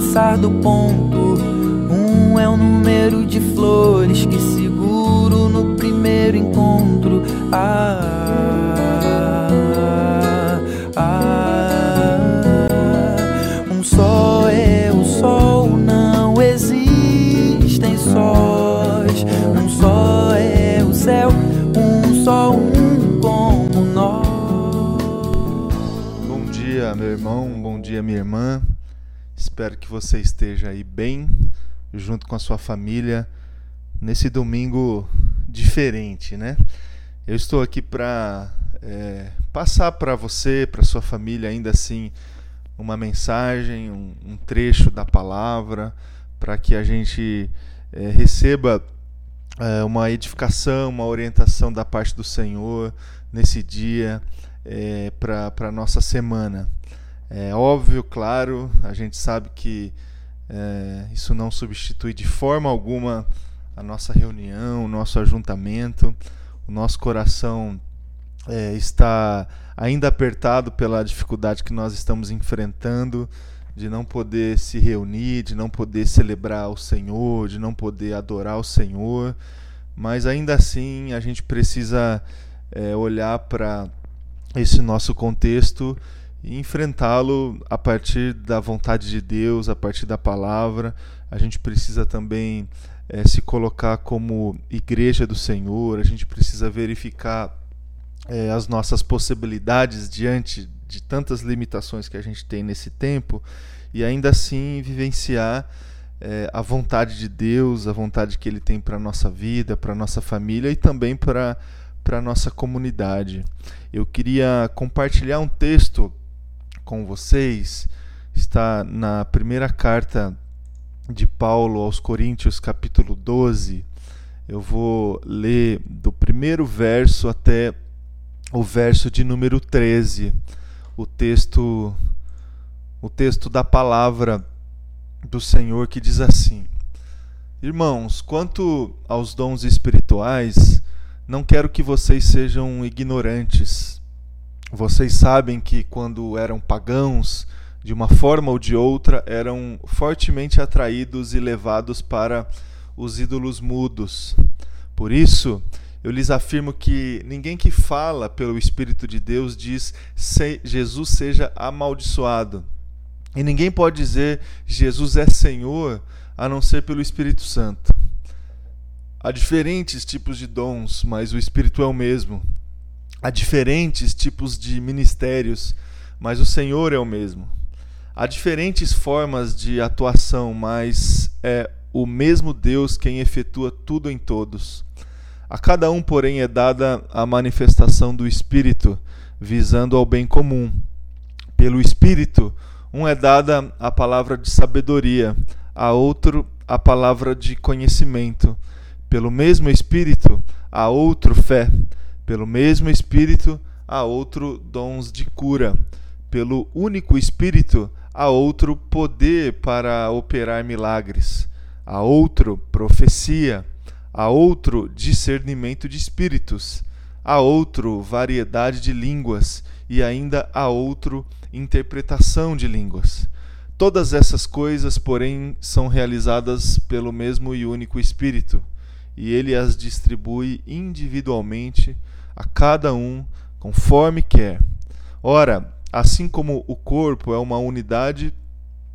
passar do ponto. Um é o número de flores que seguro no primeiro encontro. Ah, ah, um só é o sol, não existem sós. Um só é o céu, um só um como nós. Bom dia, meu irmão, bom dia, minha irmã. Espero que você esteja aí bem, junto com a sua família, nesse domingo diferente, né? Eu estou aqui para é, passar para você, para sua família, ainda assim, uma mensagem, um, um trecho da palavra, para que a gente é, receba é, uma edificação, uma orientação da parte do Senhor nesse dia, é, para a nossa semana. É óbvio, claro, a gente sabe que é, isso não substitui de forma alguma a nossa reunião, o nosso ajuntamento. O nosso coração é, está ainda apertado pela dificuldade que nós estamos enfrentando de não poder se reunir, de não poder celebrar o Senhor, de não poder adorar o Senhor. Mas ainda assim a gente precisa é, olhar para esse nosso contexto e enfrentá-lo a partir da vontade de Deus, a partir da palavra. A gente precisa também é, se colocar como igreja do Senhor, a gente precisa verificar é, as nossas possibilidades diante de tantas limitações que a gente tem nesse tempo e ainda assim vivenciar é, a vontade de Deus, a vontade que Ele tem para a nossa vida, para a nossa família e também para a nossa comunidade. Eu queria compartilhar um texto com vocês, está na primeira carta de Paulo aos Coríntios, capítulo 12. Eu vou ler do primeiro verso até o verso de número 13, o texto o texto da palavra do Senhor que diz assim: Irmãos, quanto aos dons espirituais, não quero que vocês sejam ignorantes. Vocês sabem que quando eram pagãos, de uma forma ou de outra, eram fortemente atraídos e levados para os ídolos mudos. Por isso, eu lhes afirmo que ninguém que fala pelo Espírito de Deus diz se Jesus seja amaldiçoado. E ninguém pode dizer Jesus é Senhor a não ser pelo Espírito Santo. Há diferentes tipos de dons, mas o Espírito é o mesmo. Há diferentes tipos de ministérios, mas o Senhor é o mesmo. Há diferentes formas de atuação, mas é o mesmo Deus quem efetua tudo em todos. A cada um, porém, é dada a manifestação do Espírito, visando ao bem comum. Pelo Espírito, um é dada a palavra de sabedoria, a outro a palavra de conhecimento. Pelo mesmo Espírito, a outro fé pelo mesmo Espírito, há outro dons de cura. Pelo único Espírito, há outro poder para operar milagres. Há outro profecia. Há outro discernimento de espíritos. Há outro variedade de línguas. E ainda há outro interpretação de línguas. Todas essas coisas, porém, são realizadas pelo mesmo e único Espírito, e ele as distribui individualmente a cada um conforme quer. Ora, assim como o corpo é uma unidade,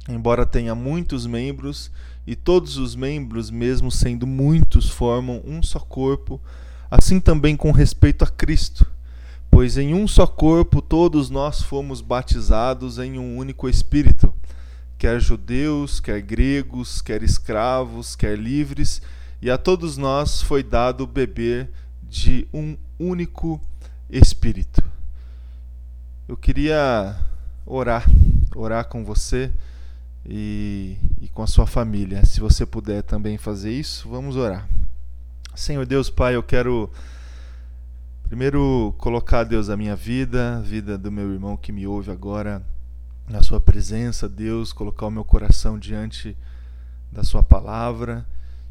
embora tenha muitos membros, e todos os membros, mesmo sendo muitos, formam um só corpo, assim também com respeito a Cristo. Pois em um só corpo todos nós fomos batizados em um único Espírito, quer judeus, quer gregos, quer escravos, quer livres, e a todos nós foi dado beber de um único Espírito. Eu queria orar, orar com você e, e, com a sua família. Se você puder também fazer isso, vamos orar. Senhor Deus, Pai, eu quero primeiro colocar, Deus, a minha vida, a vida do meu irmão que me ouve agora na Sua presença, Deus, colocar o meu coração diante da Sua palavra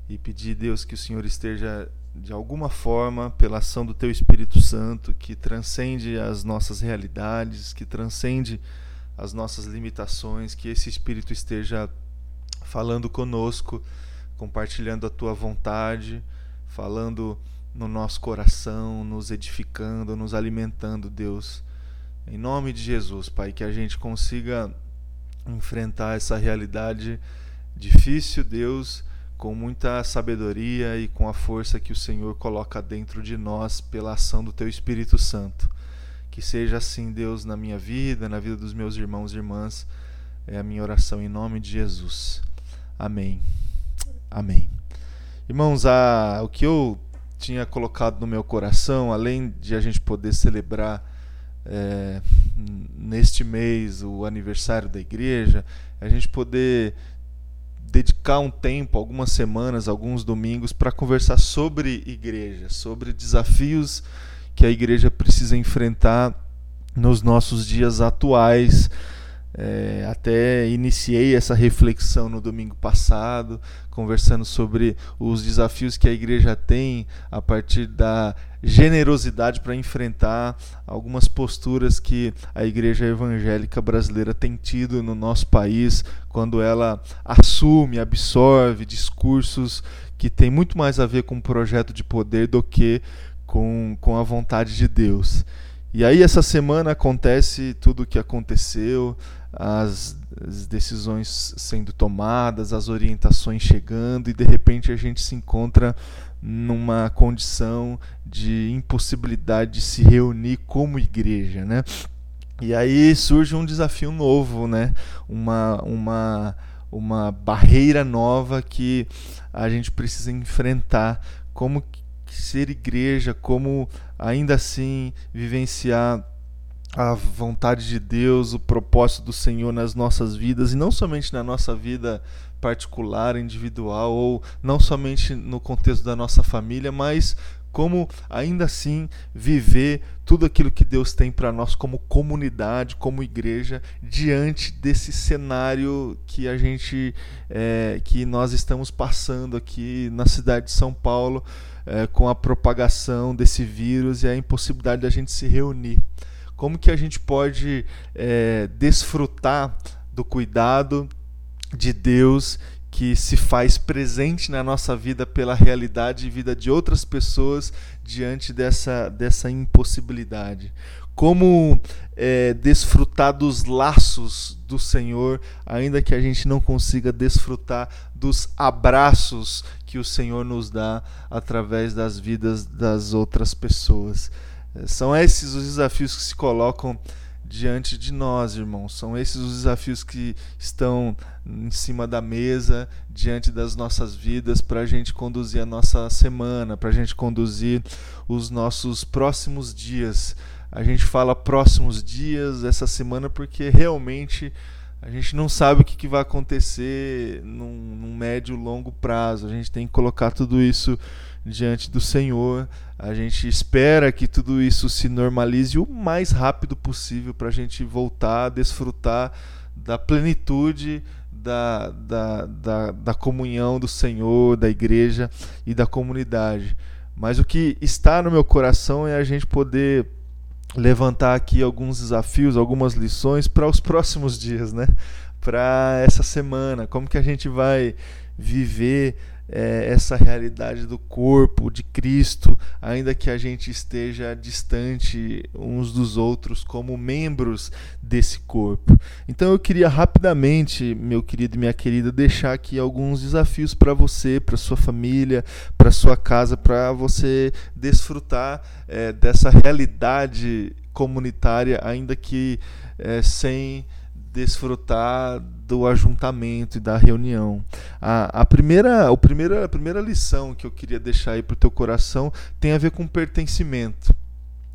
e pedir, Deus, que o Senhor esteja de alguma forma, pela ação do Teu Espírito Santo, que transcende as nossas realidades, que transcende as nossas limitações, que esse Espírito esteja falando conosco, compartilhando a Tua vontade, falando no nosso coração, nos edificando, nos alimentando, Deus. Em nome de Jesus, Pai, que a gente consiga enfrentar essa realidade difícil, Deus com muita sabedoria e com a força que o Senhor coloca dentro de nós pela ação do Teu Espírito Santo. Que seja assim, Deus, na minha vida, na vida dos meus irmãos e irmãs. É a minha oração em nome de Jesus. Amém. Amém. Irmãos, a, o que eu tinha colocado no meu coração, além de a gente poder celebrar é, neste mês o aniversário da igreja, a gente poder dedicar um tempo, algumas semanas, alguns domingos para conversar sobre igreja, sobre desafios que a igreja precisa enfrentar nos nossos dias atuais. É, até iniciei essa reflexão no domingo passado, conversando sobre os desafios que a igreja tem a partir da generosidade para enfrentar algumas posturas que a igreja evangélica brasileira tem tido no nosso país, quando ela assume, absorve discursos que têm muito mais a ver com um projeto de poder do que com, com a vontade de Deus. E aí, essa semana acontece tudo o que aconteceu, as, as, decisões sendo tomadas, as orientações chegando, e de repente a gente se encontra numa condição de impossibilidade de se reunir como igreja, né? E aí surge um desafio novo, né? Uma, uma, uma barreira nova que a gente precisa enfrentar. Como ser igreja, como ainda assim vivenciar a vontade de Deus, o propósito do Senhor nas nossas vidas e não somente na nossa vida particular, individual ou não somente no contexto da nossa família, mas como ainda assim viver tudo aquilo que Deus tem para nós como comunidade, como igreja, diante desse cenário que a gente, é, que nós estamos passando aqui na cidade de São Paulo, é, com a propagação desse vírus e a impossibilidade da gente se reunir. Como que a gente pode é, desfrutar do cuidado de Deus que se faz presente na nossa vida pela realidade e vida de outras pessoas diante dessa, dessa impossibilidade. Como é, desfrutar dos laços do Senhor, ainda que a gente não consiga desfrutar dos abraços que o Senhor nos dá através das vidas das outras pessoas. São esses os desafios que se colocam diante de nós, irmãos. São esses os desafios que estão em cima da mesa, diante das nossas vidas, para a gente conduzir a nossa semana, para a gente conduzir os nossos próximos dias. A gente fala próximos dias essa semana porque realmente a gente não sabe o que, que vai acontecer num, num médio longo prazo. A gente tem que colocar tudo isso diante do Senhor. A gente espera que tudo isso se normalize o mais rápido possível para a gente voltar a desfrutar da plenitude da, da, da, da comunhão do Senhor, da igreja e da comunidade. Mas o que está no meu coração é a gente poder levantar aqui alguns desafios, algumas lições para os próximos dias, né? Para essa semana, como que a gente vai viver é, essa realidade do corpo de Cristo, ainda que a gente esteja distante uns dos outros como membros desse corpo. Então eu queria rapidamente, meu querido e minha querida, deixar aqui alguns desafios para você, para sua família, para sua casa, para você desfrutar é, dessa realidade comunitária, ainda que é, sem desfrutar do ajuntamento e da reunião. A, a, primeira, a, primeira, a primeira lição que eu queria deixar aí para o teu coração tem a ver com pertencimento.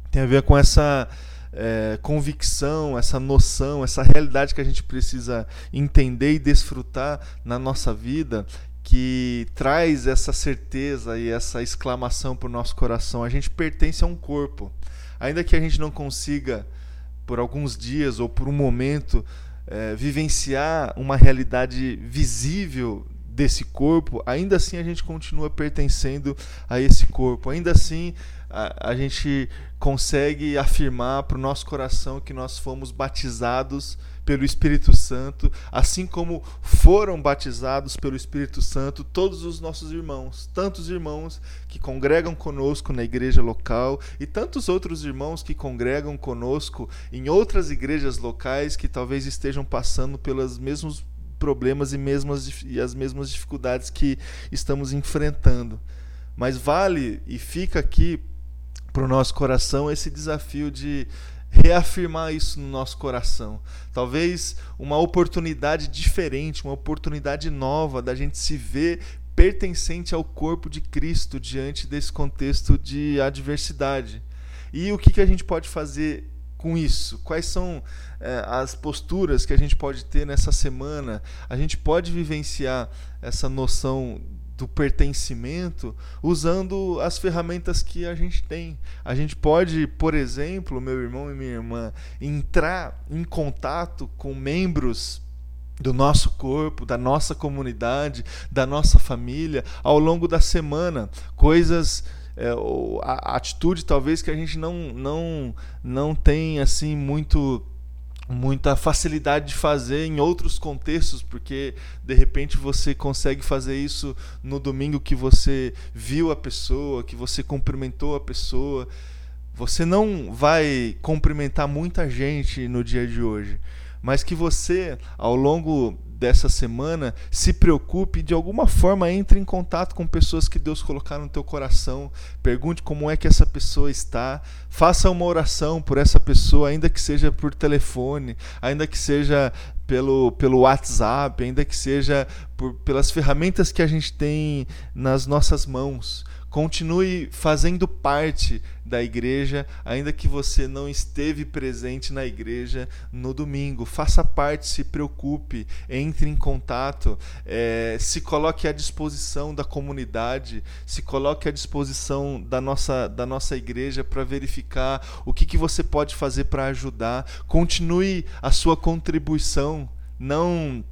Tem a ver com essa é, convicção, essa noção, essa realidade que a gente precisa entender e desfrutar na nossa vida que traz essa certeza e essa exclamação para o nosso coração. A gente pertence a um corpo. Ainda que a gente não consiga, por alguns dias ou por um momento, é, vivenciar uma realidade visível desse corpo, ainda assim a gente continua pertencendo a esse corpo. Ainda assim a, a gente consegue afirmar para o nosso coração que nós fomos batizados pelo Espírito Santo, assim como foram batizados pelo Espírito Santo todos os nossos irmãos, tantos irmãos que congregam conosco na igreja local e tantos outros irmãos que congregam conosco em outras igrejas locais que talvez estejam passando pelos mesmos problemas e, mesmas, e as mesmas dificuldades que estamos enfrentando. Mas vale e fica aqui para o nosso coração esse desafio de reafirmar isso no nosso coração. Talvez uma oportunidade diferente, uma oportunidade nova da gente se ver pertencente ao corpo de Cristo diante desse contexto de adversidade. E o que, que a gente pode fazer com isso? Quais são é, as posturas que a gente pode ter nessa semana? A gente pode vivenciar essa noção do pertencimento usando as ferramentas que a gente tem. A gente pode, por exemplo, meu irmão e minha irmã, entrar em contato com membros do nosso corpo, da nossa comunidade, da nossa família ao longo da semana, coisas é, a, atitude talvez que a gente não não não tem assim muito muita facilidade de fazer em outros contextos, porque de repente você consegue fazer isso no domingo que você viu a pessoa, que você cumprimentou a pessoa. Você não vai cumprimentar muita gente no dia de hoje, mas que você, ao longo dessa semana, se preocupe de alguma forma entre em contato com pessoas que Deus colocar no teu coração, pergunte como é que essa pessoa está, faça uma oração por essa pessoa, ainda que seja por telefone, ainda que seja pelo, pelo WhatsApp, ainda que seja por, pelas ferramentas que a gente tem nas nossas mãos. Continue fazendo parte da igreja, ainda que você não esteve presente na igreja no domingo. Faça parte, se preocupe, entre em contato, é, se coloque à disposição da comunidade, se coloque à disposição da nossa, da nossa igreja para verificar o que, que você pode fazer para ajudar. Continue a sua contribuição. Não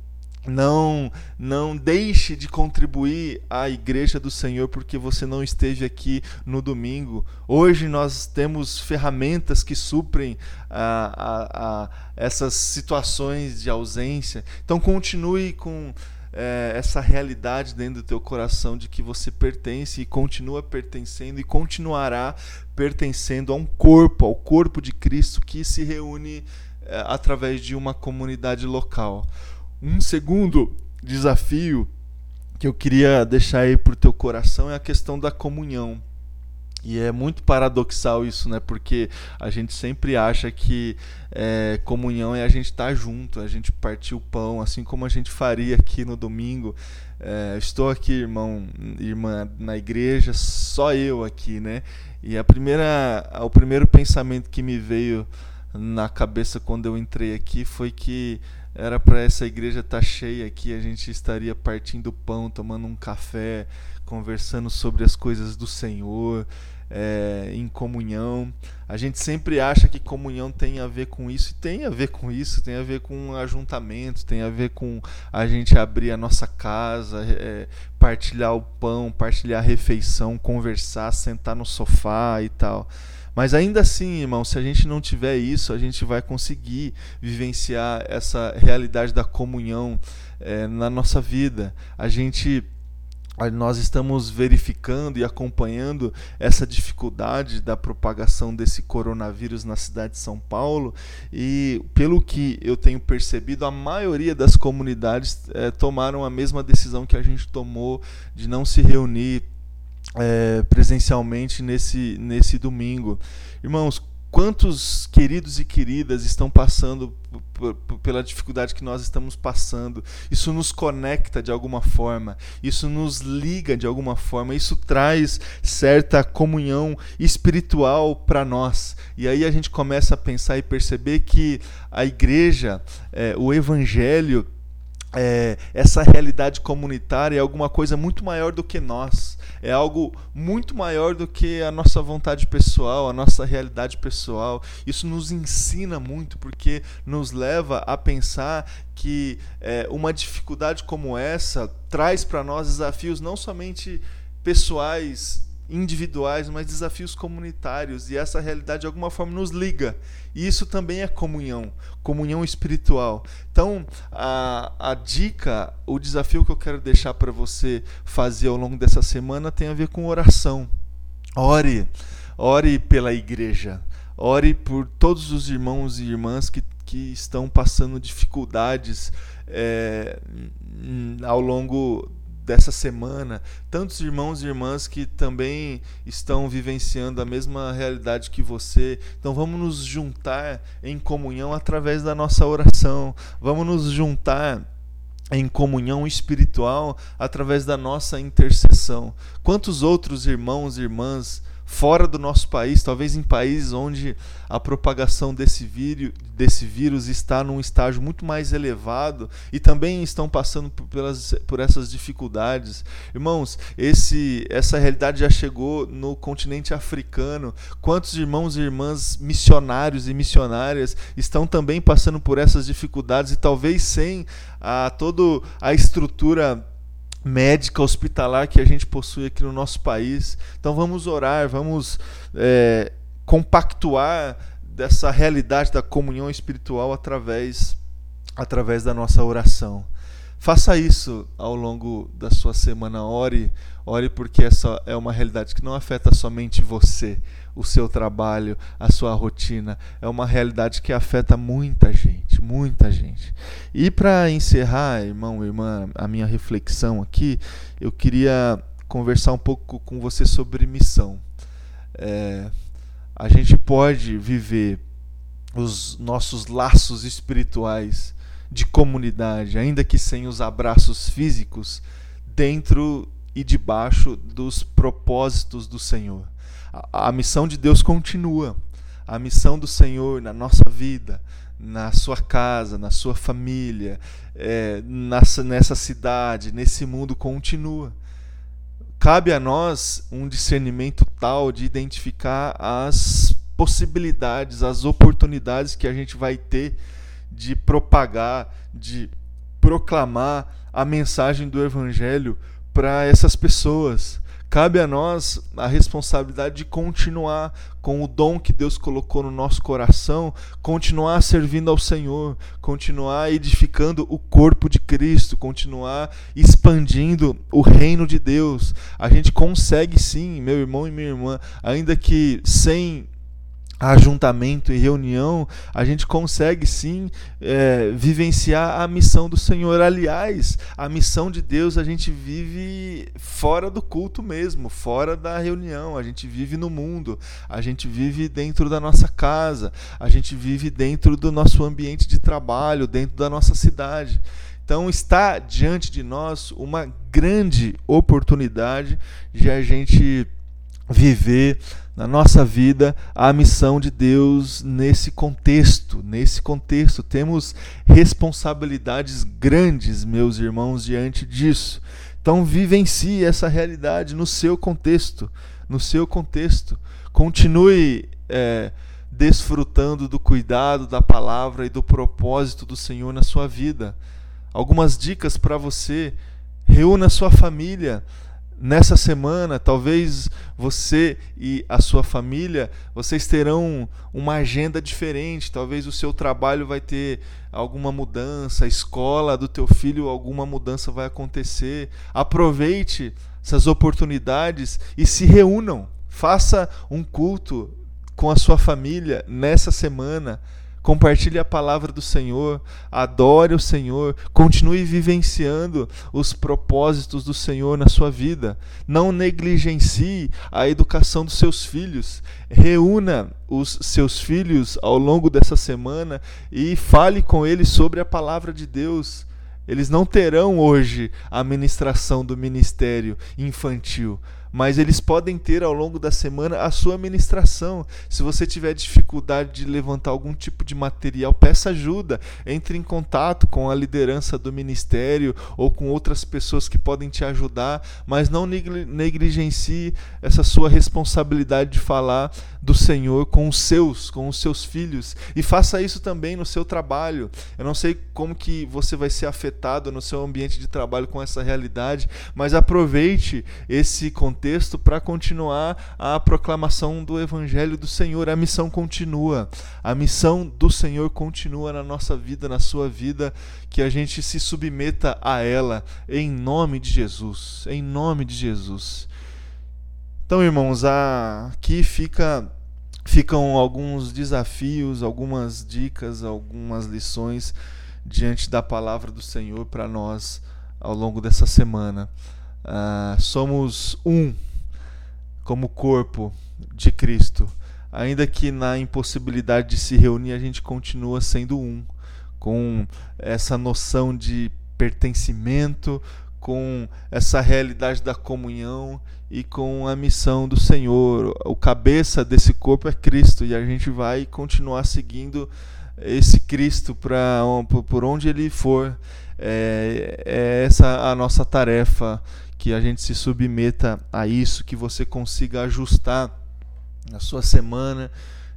não não deixe de contribuir à igreja do Senhor porque você não esteve aqui no domingo. Hoje nós temos ferramentas que suprem a, a, a essas situações de ausência. Então continue com é, essa realidade dentro do teu coração de que você pertence e continua pertencendo e continuará pertencendo a um corpo, ao corpo de Cristo que se reúne é, através de uma comunidade local. Um segundo desafio que eu queria deixar aí para o teu coração é a questão da comunhão. E é muito paradoxal isso, né? Porque a gente sempre acha que é, comunhão é a gente estar tá junto, a gente partir o pão, assim como a gente faria aqui no domingo. É, estou aqui, irmão, irmã, na igreja, só eu aqui, né? E a primeira, o primeiro pensamento que me veio na cabeça quando eu entrei aqui foi que era para essa igreja estar tá cheia aqui, a gente estaria partindo pão, tomando um café, conversando sobre as coisas do Senhor, é, em comunhão. A gente sempre acha que comunhão tem a ver com isso, e tem a ver com isso, tem a ver com ajuntamento, tem a ver com a gente abrir a nossa casa, é, partilhar o pão, partilhar a refeição, conversar, sentar no sofá e tal. Mas ainda assim, irmão, se a gente não tiver isso, a gente vai conseguir vivenciar essa realidade da comunhão é, na nossa vida. A gente nós estamos verificando e acompanhando essa dificuldade da propagação desse coronavírus na cidade de São Paulo e pelo que eu tenho percebido a maioria das comunidades é, tomaram a mesma decisão que a gente tomou de não se reunir é, presencialmente nesse, nesse domingo. Irmãos, quantos queridos e queridas estão passando pela dificuldade que nós estamos passando. Isso nos conecta de alguma forma, isso nos liga de alguma forma, isso traz certa comunhão espiritual para nós. E aí a gente começa a pensar e perceber que a igreja, é, o evangelho, é, essa realidade comunitária é alguma coisa muito maior do que nós. É algo muito maior do que a nossa vontade pessoal, a nossa realidade pessoal. Isso nos ensina muito porque nos leva a pensar que é, uma dificuldade como essa traz para nós desafios não somente pessoais individuais, mas desafios comunitários. E essa realidade de alguma forma nos liga. E isso também é comunhão, comunhão espiritual. Então, a, a dica, o desafio que eu quero deixar para você fazer ao longo dessa semana tem a ver com oração. Ore, ore pela igreja. Ore por todos os irmãos e irmãs que, que estão passando dificuldades é, ao longo dessa semana, tantos irmãos e irmãs que também estão vivenciando a mesma realidade que você. Então vamos nos juntar em comunhão através da nossa oração. Vamos nos juntar em comunhão espiritual através da nossa intercessão. Quantos outros irmãos e irmãs fora do nosso país, talvez em países onde a propagação desse vírus, desse vírus está num estágio muito mais elevado e também estão passando por, pelas, por essas dificuldades. Irmãos, esse, essa realidade já chegou no continente africano. Quantos irmãos e irmãs missionários e missionárias estão também passando por essas dificuldades e talvez sem a, toda a estrutura médica hospitalar que a gente possui aqui no nosso país. Então vamos orar, vamos é, compactuar dessa realidade da comunhão espiritual através, através da nossa oração. Faça isso ao longo da sua semana. Ore, ore porque essa é uma realidade que não afeta somente você, o seu trabalho, a sua rotina. É uma realidade que afeta muita gente, muita gente. E para encerrar, irmão, irmã, a minha reflexão aqui, eu queria conversar um pouco com você sobre missão. É, a gente pode viver os nossos laços espirituais de comunidade, ainda que sem os abraços físicos, dentro e debaixo dos propósitos do Senhor. A, a missão de Deus continua. A missão do Senhor na nossa vida, na sua casa, na sua família, é, nessa, nessa cidade, nesse mundo continua. Cabe a nós um discernimento tal de identificar as possibilidades, as oportunidades que a gente vai ter de propagar, de proclamar a mensagem do Evangelho para essas pessoas. Cabe a nós a responsabilidade de continuar com o dom que Deus colocou no nosso coração, continuar servindo ao Senhor, continuar edificando o corpo de Cristo, continuar expandindo o reino de Deus. A gente consegue sim, meu irmão e minha irmã, ainda que sem ajuntamento e reunião, a gente consegue sim é, vivenciar a missão do Senhor. Aliás, a missão de Deus a gente vive fora do culto mesmo, fora da reunião. A gente vive no mundo, a gente vive dentro da nossa casa, a gente vive dentro do nosso ambiente de trabalho, dentro da nossa cidade. Então está diante de nós uma grande oportunidade de a gente viver na nossa vida a missão de Deus nesse contexto. Nesse contexto, temos responsabilidades grandes, meus irmãos, diante disso. Então, vivencie essa realidade no seu contexto. No seu contexto. Continue é, desfrutando do cuidado da palavra e do propósito do Senhor na sua vida. Algumas dicas para você: reúna sua família nessa semana, talvez você e a sua família, vocês terão uma agenda diferente, talvez o seu trabalho vai ter alguma mudança, a escola do teu filho, alguma mudança vai acontecer. Aproveite essas oportunidades e se reúnam. Faça um culto com a sua família nessa semana compartilhe a palavra do Senhor, adore o Senhor, continue vivenciando os propósitos do Senhor na sua vida. Não negligencie a educação dos seus filhos. Reúna os seus filhos ao longo dessa semana e fale com eles sobre a palavra de Deus. Eles não terão hoje a ministração do ministério infantil, mas eles podem ter ao longo da semana a sua ministração. Se você tiver dificuldade de levantar algum tipo de material, peça ajuda. Entre em contato com a liderança do ministério ou com outras pessoas que podem te ajudar, mas não negligencie essa sua responsabilidade de falar do Senhor com os seus, com os seus filhos e faça isso também no seu trabalho. Eu não sei como que você vai ser afetado no seu ambiente de trabalho com essa realidade, mas aproveite esse contexto texto para continuar a proclamação do Evangelho do Senhor. A missão continua. A missão do Senhor continua na nossa vida, na sua vida, que a gente se submeta a ela, em nome de Jesus. Em nome de Jesus. Então, irmãos, aqui fica ficam alguns desafios, algumas dicas, algumas lições diante da palavra do Senhor para nós ao longo dessa semana. Uh, somos um como corpo de Cristo. Ainda que na impossibilidade de se reunir, a gente continua sendo um, com essa noção de pertencimento, com essa realidade da comunhão e com a missão do Senhor. O cabeça desse corpo é Cristo e a gente vai continuar seguindo esse Cristo para por onde ele for. É, é essa a nossa tarefa que a gente se submeta a isso, que você consiga ajustar a sua semana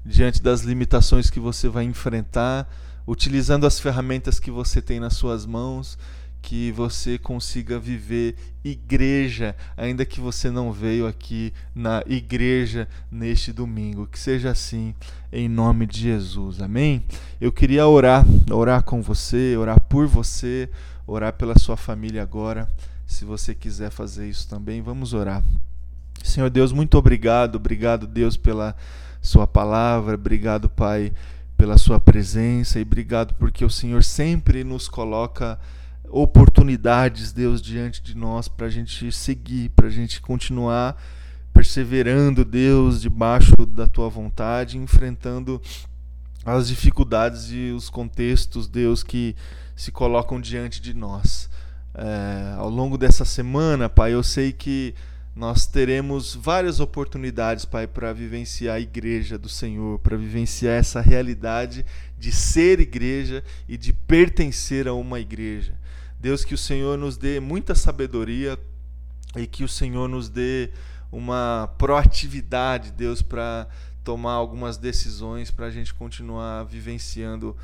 diante das limitações que você vai enfrentar, utilizando as ferramentas que você tem nas suas mãos, que você consiga viver igreja, ainda que você não veio aqui na igreja neste domingo. Que seja assim, em nome de Jesus. Amém? Eu queria orar, orar com você, orar por você, orar pela sua família agora. Se você quiser fazer isso também, vamos orar. Senhor Deus, muito obrigado. Obrigado, Deus, pela Sua palavra. Obrigado, Pai, pela Sua presença. E obrigado porque o Senhor sempre nos coloca oportunidades, Deus, diante de nós para a gente seguir, para a gente continuar perseverando, Deus, debaixo da Tua vontade, enfrentando as dificuldades e os contextos, Deus, que se colocam diante de nós é, ao longo dessa semana, Pai, eu sei que nós teremos várias oportunidades, Pai, para vivenciar a igreja do Senhor, para vivenciar essa realidade de ser igreja e de pertencer a uma igreja. Deus, que o Senhor nos dê muita sabedoria e que o Senhor nos dê uma proatividade, Deus, para tomar algumas decisões para a gente continuar vivenciando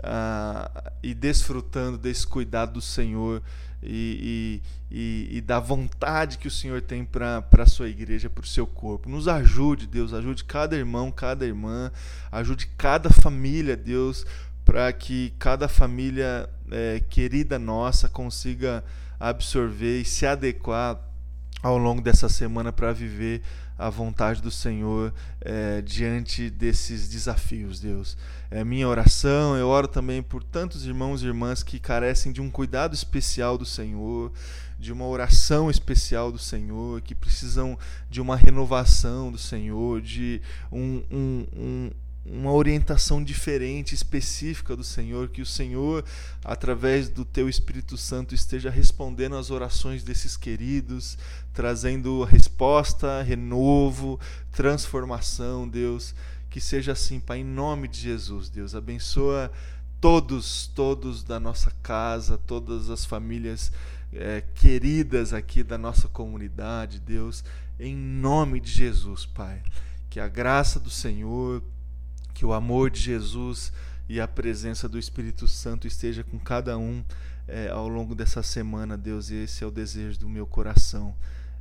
uh, e desfrutando desse cuidado do Senhor e, e, e da vontade que o Senhor tem para a sua igreja, para o seu corpo. Nos ajude, Deus, ajude cada irmão, cada irmã, ajude cada família, Deus, para que cada família é, querida nossa consiga absorver e se adequar ao longo dessa semana para viver a vontade do Senhor é, diante desses desafios, Deus. É minha oração, eu oro também por tantos irmãos e irmãs que carecem de um cuidado especial do Senhor, de uma oração especial do Senhor, que precisam de uma renovação do Senhor, de um, um, um uma orientação diferente, específica do Senhor, que o Senhor, através do teu Espírito Santo, esteja respondendo às orações desses queridos, trazendo resposta, renovo, transformação, Deus. Que seja assim, Pai, em nome de Jesus, Deus. Abençoa todos, todos da nossa casa, todas as famílias é, queridas aqui da nossa comunidade, Deus, em nome de Jesus, Pai. Que a graça do Senhor, que o amor de Jesus e a presença do Espírito Santo esteja com cada um é, ao longo dessa semana, Deus. E esse é o desejo do meu coração.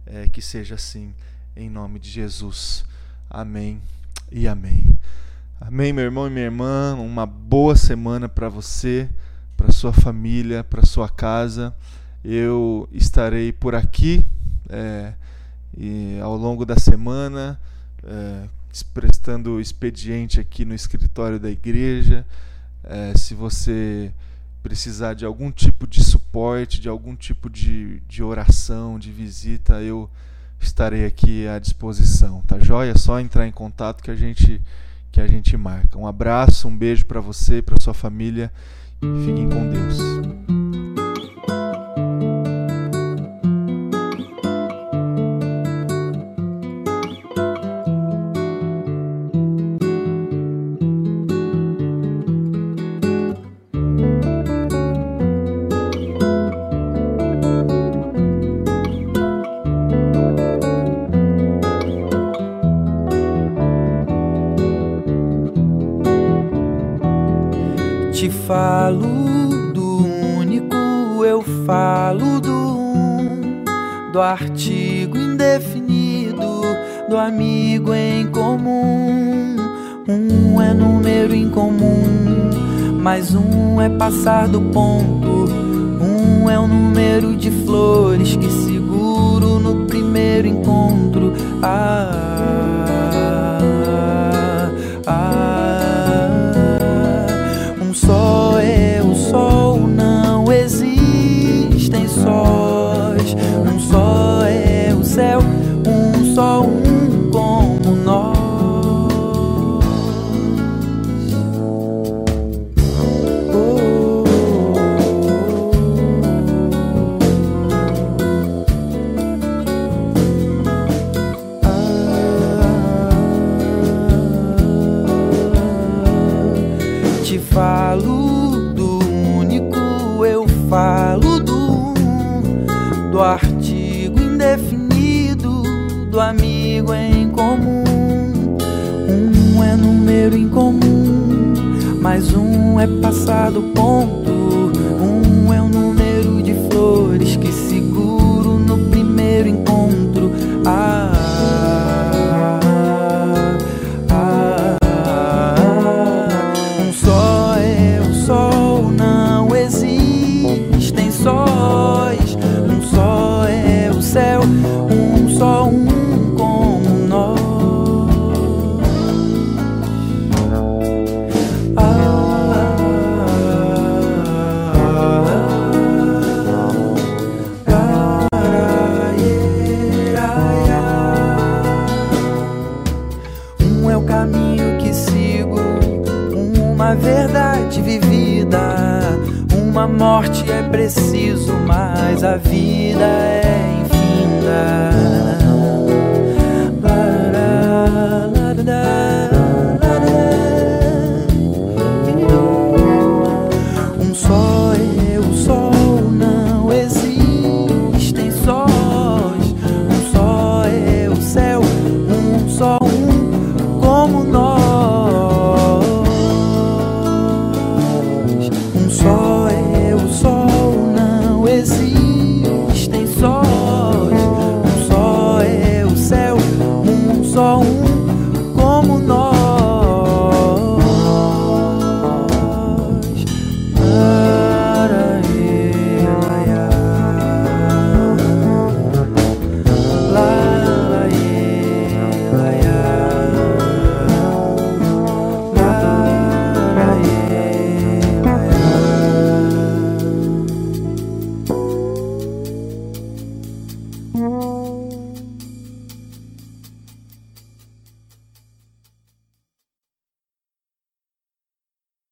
É, que seja assim, em nome de Jesus. Amém e amém. Amém, meu irmão e minha irmã. Uma boa semana para você, para sua família, para sua casa. Eu estarei por aqui é, e ao longo da semana. É, prestando expediente aqui no escritório da igreja. É, se você precisar de algum tipo de suporte, de algum tipo de, de oração, de visita, eu estarei aqui à disposição, tá joia? É só entrar em contato que a gente que a gente marca. Um abraço, um beijo para você, para sua família. Fiquem com Deus. falo do único, eu falo do um, do artigo indefinido, do amigo em comum. Um é número incomum, mas um é passar do ponto. Um é o número de flores que seguro no primeiro encontro. Ah,